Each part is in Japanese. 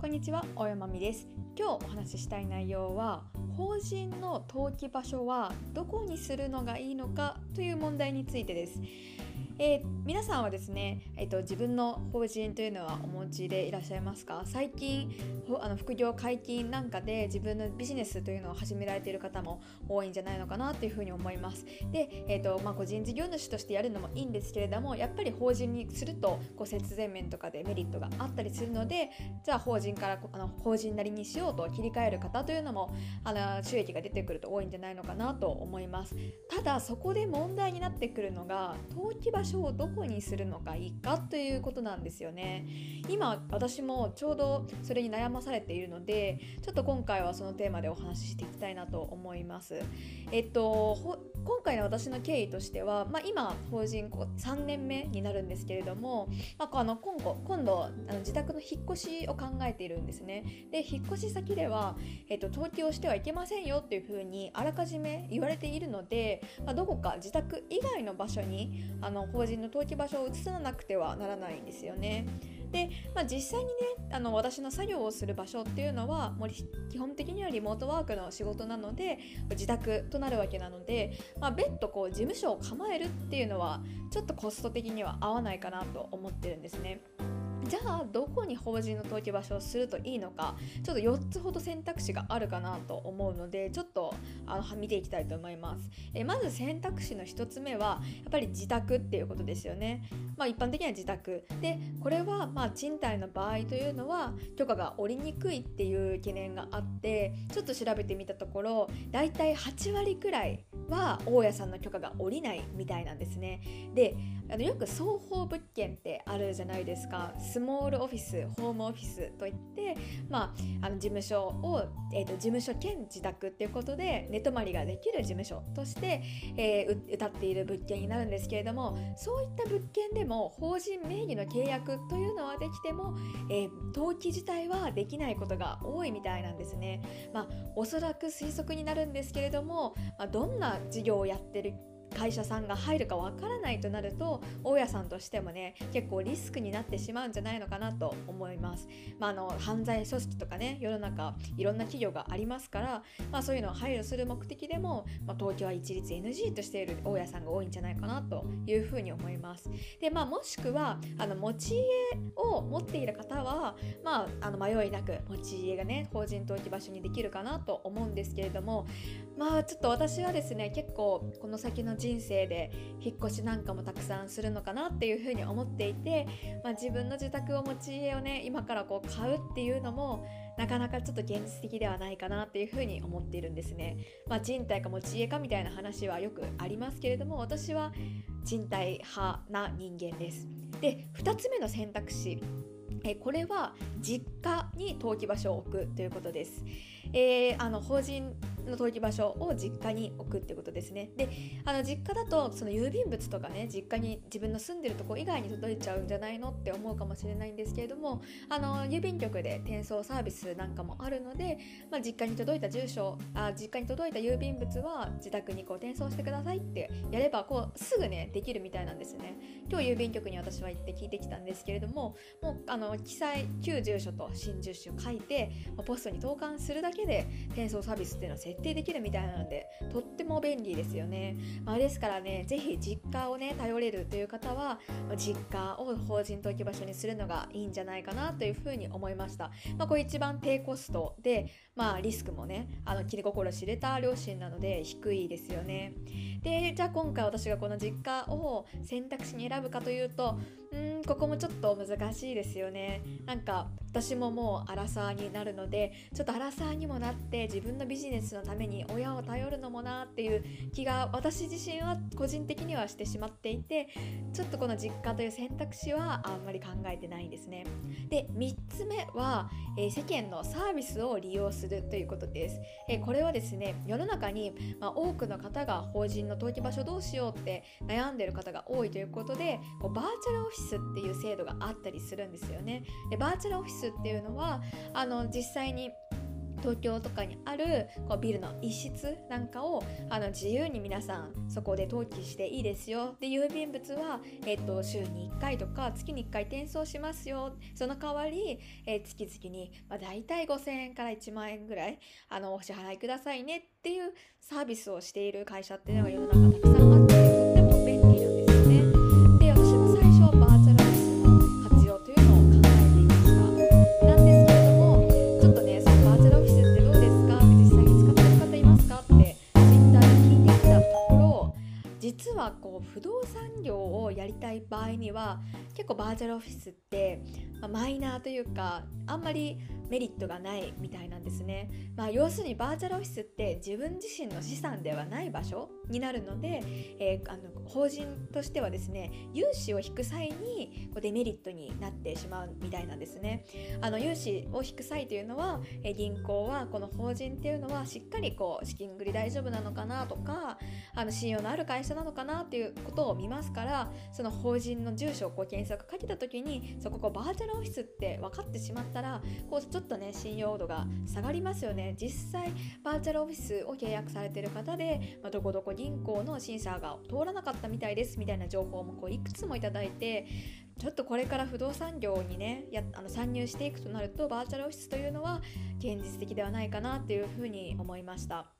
こんにちは、大山美です。今日お話ししたい内容は、法人の登記場所はどこにするのがいいのかという問題についてです。えー、皆さんはですね、えーと、自分の法人というのはお持ちでいらっしゃいますか？最近あの副業解禁なんかで自分のビジネスというのを始められている方も多いんじゃないのかなというふうに思います。で、えーとまあ、個人事業主としてやるのもいいんですけれどもやっぱり法人にするとこう節税面とかでメリットがあったりするのでじゃあ法人からあの法人なりにしようと切り替える方というのもあの収益が出てくると多いんじゃないのかなと思います。ただそこで問題になってくるのが登記場所をどこにするのがいいかということなんですよね。今私もちょうどそれに悩まされているのでちょっと今回はそのテーマでお話ししていきたいなと思います。えっと今回の私の経緯としては、まあ、今法人3年目になるんですけれども、まあ、あの今後今度あの自宅の引っ越しを考えているんですね。で引っ越し先では、えっと、登記をしてはいけませんよっていうふうにあらかじめ言われているので、まあ、どこか自宅以外の場所にあの法人の登記場所を移さなくてはならないんですよね。で、まあ、実際にねあの私の作業をする場所っていうのはもう基本的にはリモートワークの仕事なので自宅となるわけなので、まあ、別途こう事務所を構えるっていうのはちょっとコスト的には合わないかなと思ってるんですね。じゃあどこに法人の登記場所をするといいのかちょっと4つほど選択肢があるかなと思うのでちょっとあの見ていきたいと思います。えまず選択肢の1つ目はやっぱり自宅っていうことですよね。まあ一般的には自宅。でこれはまあ賃貸の場合というのは許可が下りにくいっていう懸念があってちょっと調べてみたところだいたい8割くらいは大家さんの許可が下りないみたいなんですね。であのよく双方物件ってあるじゃないですかスモールオフィスホームオフィスといって、まあ、あの事務所を、えーと、事務所兼自宅っていうことで寝泊まりができる事務所として、えー、歌っている物件になるんですけれどもそういった物件でも法人名義の契約というのはできても、えー、登記自体はできないことが多いみたいなんですね。まあ、おそらく推測になるんですけれども、まあ、どんな事業をやってる会社さんが入るかわからないとなると大家さんとしてもね結構リスクになってしまうんじゃないのかなと思います、まあ、あの犯罪組織とかね世の中いろんな企業がありますから、まあ、そういうのを配慮する目的でも、まあ、東京は一律 NG としている大家さんが多いんじゃないかなというふうに思います。で、まあ、もしくはあの持ち家を持っている方は、まあ、あの迷いなく持ち家がね法人登記場所にできるかなと思うんですけれどもまあちょっと私はですね結構この先の人生で引っ越しなんかもたくさんするのかなっていうふうに思っていて、まあ、自分の自宅を持ち家をね今からこう買うっていうのもなかなかちょっと現実的ではないかなっていうふうに思っているんですね。まあ、賃貸か持ち家かみたいな話はよくありますけれども私は賃貸派な人間です。で2つ目の選択肢えこれは実家に登記場所を置くということです。えー、あの法人の登記場所を実家に置くってことですね。であの実家だとその郵便物とかね実家に自分の住んでるとこ以外に届いちゃうんじゃないのって思うかもしれないんですけれどもあの郵便局で転送サービスなんかもあるので、まあ、実家に届いた住所あ実家に届いた郵便物は自宅にこう転送してくださいってやればこうすぐねできるみたいなんですね。今日郵便局に私は行って聞いてきたんですけれどももうあの記載旧住所と新住所書いてポストに投函するだけで転送サービスっていうのは設定できるみたいなのでとっても便利ですよね、まあ、ですからね是非実家をね頼れるという方は実家を法人登記場所にするのがいいんじゃないかなというふうに思いました、まあ、これ一番低コストでまあリスクもねあの切り心知れた両親なので低いですよね。でじゃあ今回私がこの実家を選択肢に選ぶかというとうんここもちょっと難しいですよね。なんか私ももうアラサーになるのでちょっとアラサーにもなって自分のビジネスのために親を頼るのもなっていう気が私自身は個人的にはしてしまっていてちょっとこの実家という選択肢はあんまり考えてないんですね。で3つ目は、えー、世間のサービスを利用するということです、えー、これはですね世の中に、まあ、多くの方が法人の登記場所どうしようって悩んでる方が多いということでこうバーチャルオフィスっていう制度があったりするんですよね。でバーチャルオフィスっていうのはあの実際に東京とかにあるこうビルの一室なんかをあの自由に皆さんそこで登記していいですよ。で郵便物は、えーと、週に1回とか月に1回転送しますよ。その代わり、えー、月々に、まあ、大体5000円から1万円ぐらいあのお支払いくださいねっていうサービスをしている会社っていうのが世の中たく実はこう不動産業をやりたい場合には結構バーチャルオフィスって、まあ、マイナーというかあんまりメリットがないみたいなんですね、まあ、要するにバーチャルオフィスって自分自身の資産ではない場所になるので、えー、あの法人としてはですね融資を引く際にデメリットになってしまうみたいなんですね。あの融資を引く際というのは、えー、銀行はこの法人っていうのはしっかりこう資金繰り大丈夫なのかなとかあの信用のある会社なのかなっていうことを見ますからその法人の住所をこう検索かけた時にそここうバーチャルオフィスって分かってしまったらこうちょっとね信用度が下がりますよね実際バーチャルオフィスを契約されてる方で、まあ、どこどこ銀行の審査が通らなかったみたいですみたいな情報もこういくつもいただいてちょっとこれから不動産業にねやあの参入していくとなるとバーチャルオフィスというのは現実的ではないかなっていうふうに思いました。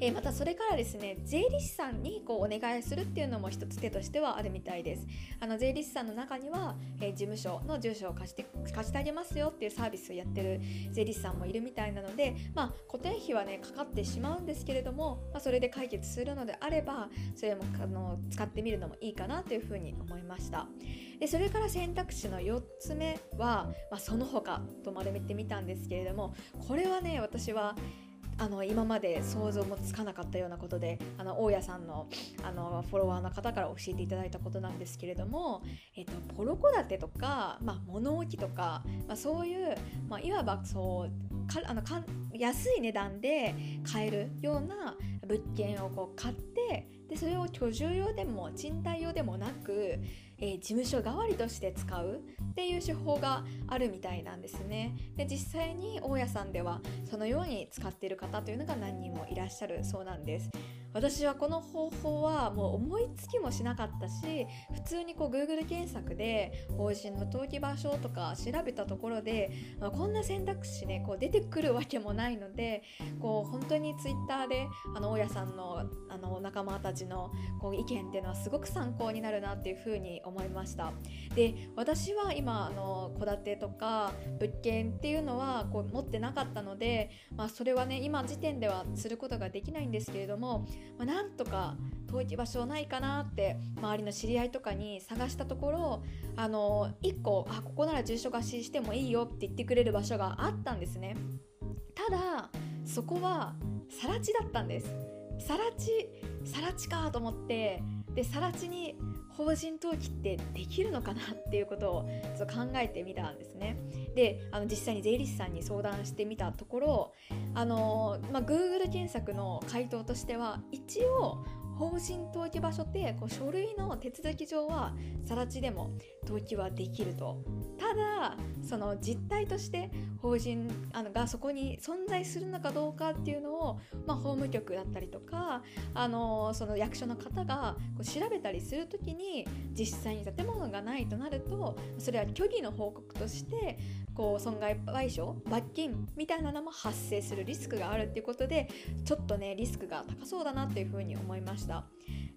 えー、またそれからですね税理士さんにこうお願いするっていうのも一つ手としてはあるみたいです。あの税理士さんの中には、えー、事務所の住所を貸して貸してあげますよっていうサービスをやってる税理士さんもいるみたいなのでまあ固定費はねかかってしまうんですけれども、まあ、それで解決するのであればそれもあの使ってみるのもいいかなというふうに思いました。でそれから選択肢の4つ目は、まあ、その他と丸めてみたんですけれどもこれはね私はあの今まで想像もつかなかったようなことであの大家さんのあのフォロワーの方から教えていただいたことなんですけれども、えっと、ポロ戸建てとか、まあ、物置とか、まあ、そういう、まあ、いわばそうかあのか安い値段で買えるような物件をこう買ってでそれを居住用でも賃貸用でもなくえー、事務所代わりとして使うっていう手法があるみたいなんですね。で実際に大家さんではそのように使っている方というのが何人もいらっしゃるそうなんです。私はこの方法はもう思いつきもしなかったし普通にこう Google 検索で法人の登記場所とか調べたところで、こんな選択肢ねこう出てくるわけもないのでこう本当に Twitter であの大家さんのあの仲間たちのこう意見っていうのはすごく参考になるなっていうふうに思いました。で私は今戸建てとか物件っていうのはこう持ってなかったので、まあ、それはね今時点ではすることができないんですけれどもまあ、なんとか登記場所ないかなって周りの知り合いとかに探したところあの1個あここなら住所貸ししてもいいよって言ってくれる場所があったんですねただそこは更地だったんです更地更地かと思ってで更地に法人登記ってできるのかなっていうことをちょっと考えてみたんですね。であの実際に税理士さんに相談してみたところあの、まあ、Google 検索の回答としては一応法人登記場所ってこう書類の手続き上は更地でも登記はできると。ただその実態として法人あのがそこに存在するのかどうかっていうのを、まあ、法務局だったりとかあのその役所の方がこう調べたりする時に実際に建物がないとなるとそれは虚偽の報告としてこう損害賠償罰金みたいなのも発生するリスクがあるっていうことでちょっとねリスクが高そうだなっていうふうに思いました。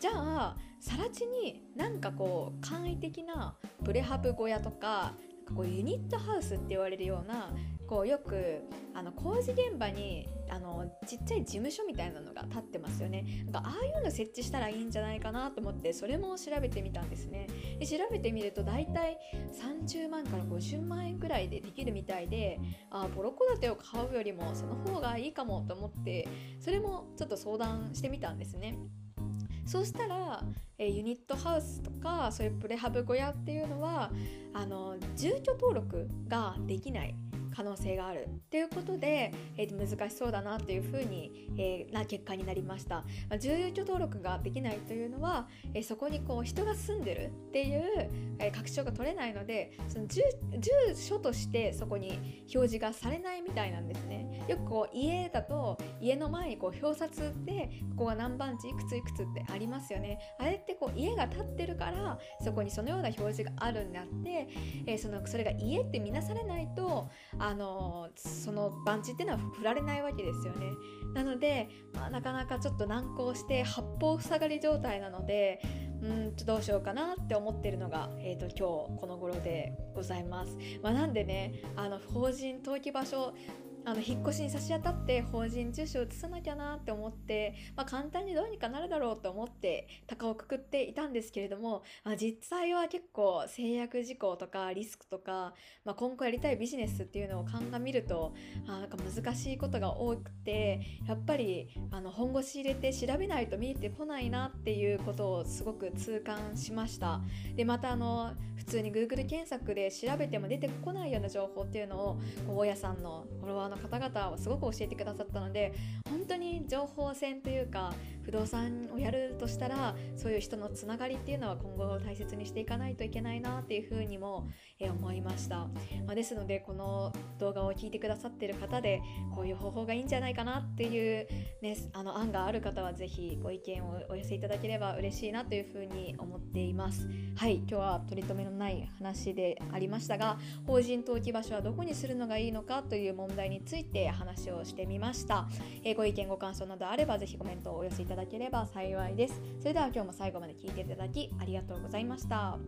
じゃあ更地になんかこう簡易的なプレハブ小屋とかこうユニットハウスって言われるようなこうよくあの工事現場にあのちっちゃい事務所みたいなのが立ってますよね。なんかああいうの設置したらいいんじゃないかなと思ってそれも調べてみたんですね。で調べてみると大体30万から50万円くらいでできるみたいであボロ戸建てを買うよりもその方がいいかもと思ってそれもちょっと相談してみたんですねそうしたら、えユニットハウスとかそういうプレハブ小屋っていうのはあの住居登録ができない。可能性があるっていうことで、えー、難しそうだなというふうに、えー、な結果になりました、まあ、住居登録ができないというのは、えー、そこにこう人が住んでるっていう、えー、確証が取れないのでその住所としてそこに表示がされないみたいなんですね。よくこう家だと家の前にこう表札でここが何番地いくついくつってありますよね。あれってこう家が建ってるからそこにそのような表示があるんであって、えー、そのそれが家って見なされないとああのその番地っていうのは振られないわけですよねなので、まあ、なかなかちょっと難航して八方塞がり状態なのでうんどうしようかなって思ってるのが、えーと、今日この頃でございます。まあ、なんでねあの法人登記場所あの引っ越しに差し当たって法人住所を移さなきゃなって思って、まあ、簡単にどうにかなるだろうと思って高をくくっていたんですけれども、まあ、実際は結構制約事項とかリスクとか、まあ、今後やりたいビジネスっていうのを鑑みるとあなんか難しいことが多くてやっぱりあの本腰入れて調べないと見えてこないなっていうことをすごく痛感しました。でまたあの普通に Google 検索で調べても出てこないような情報っていうのを大家さんのフォロワーの方々はすごく教えてくださったので本当に情報戦というか不動産をやるとしたらそういう人のつながりっていうのは今後大切にしていかないといけないなっていうふうにも思いました、まあ、ですのでこの動画を聞いてくださってる方でこういう方法がいいんじゃないかなっていう、ね、あの案がある方は是非ご意見をお寄せいただければ嬉しいなというふうに思っています。はい今日は取り留めのない話でありましたが法人登記場所はどこにするのがいいのかという問題について話をしてみました、えー、ご意見ご感想などあればぜひコメントをお寄せいただければ幸いです。それでは今日も最後まで聞いていただきありがとうございました。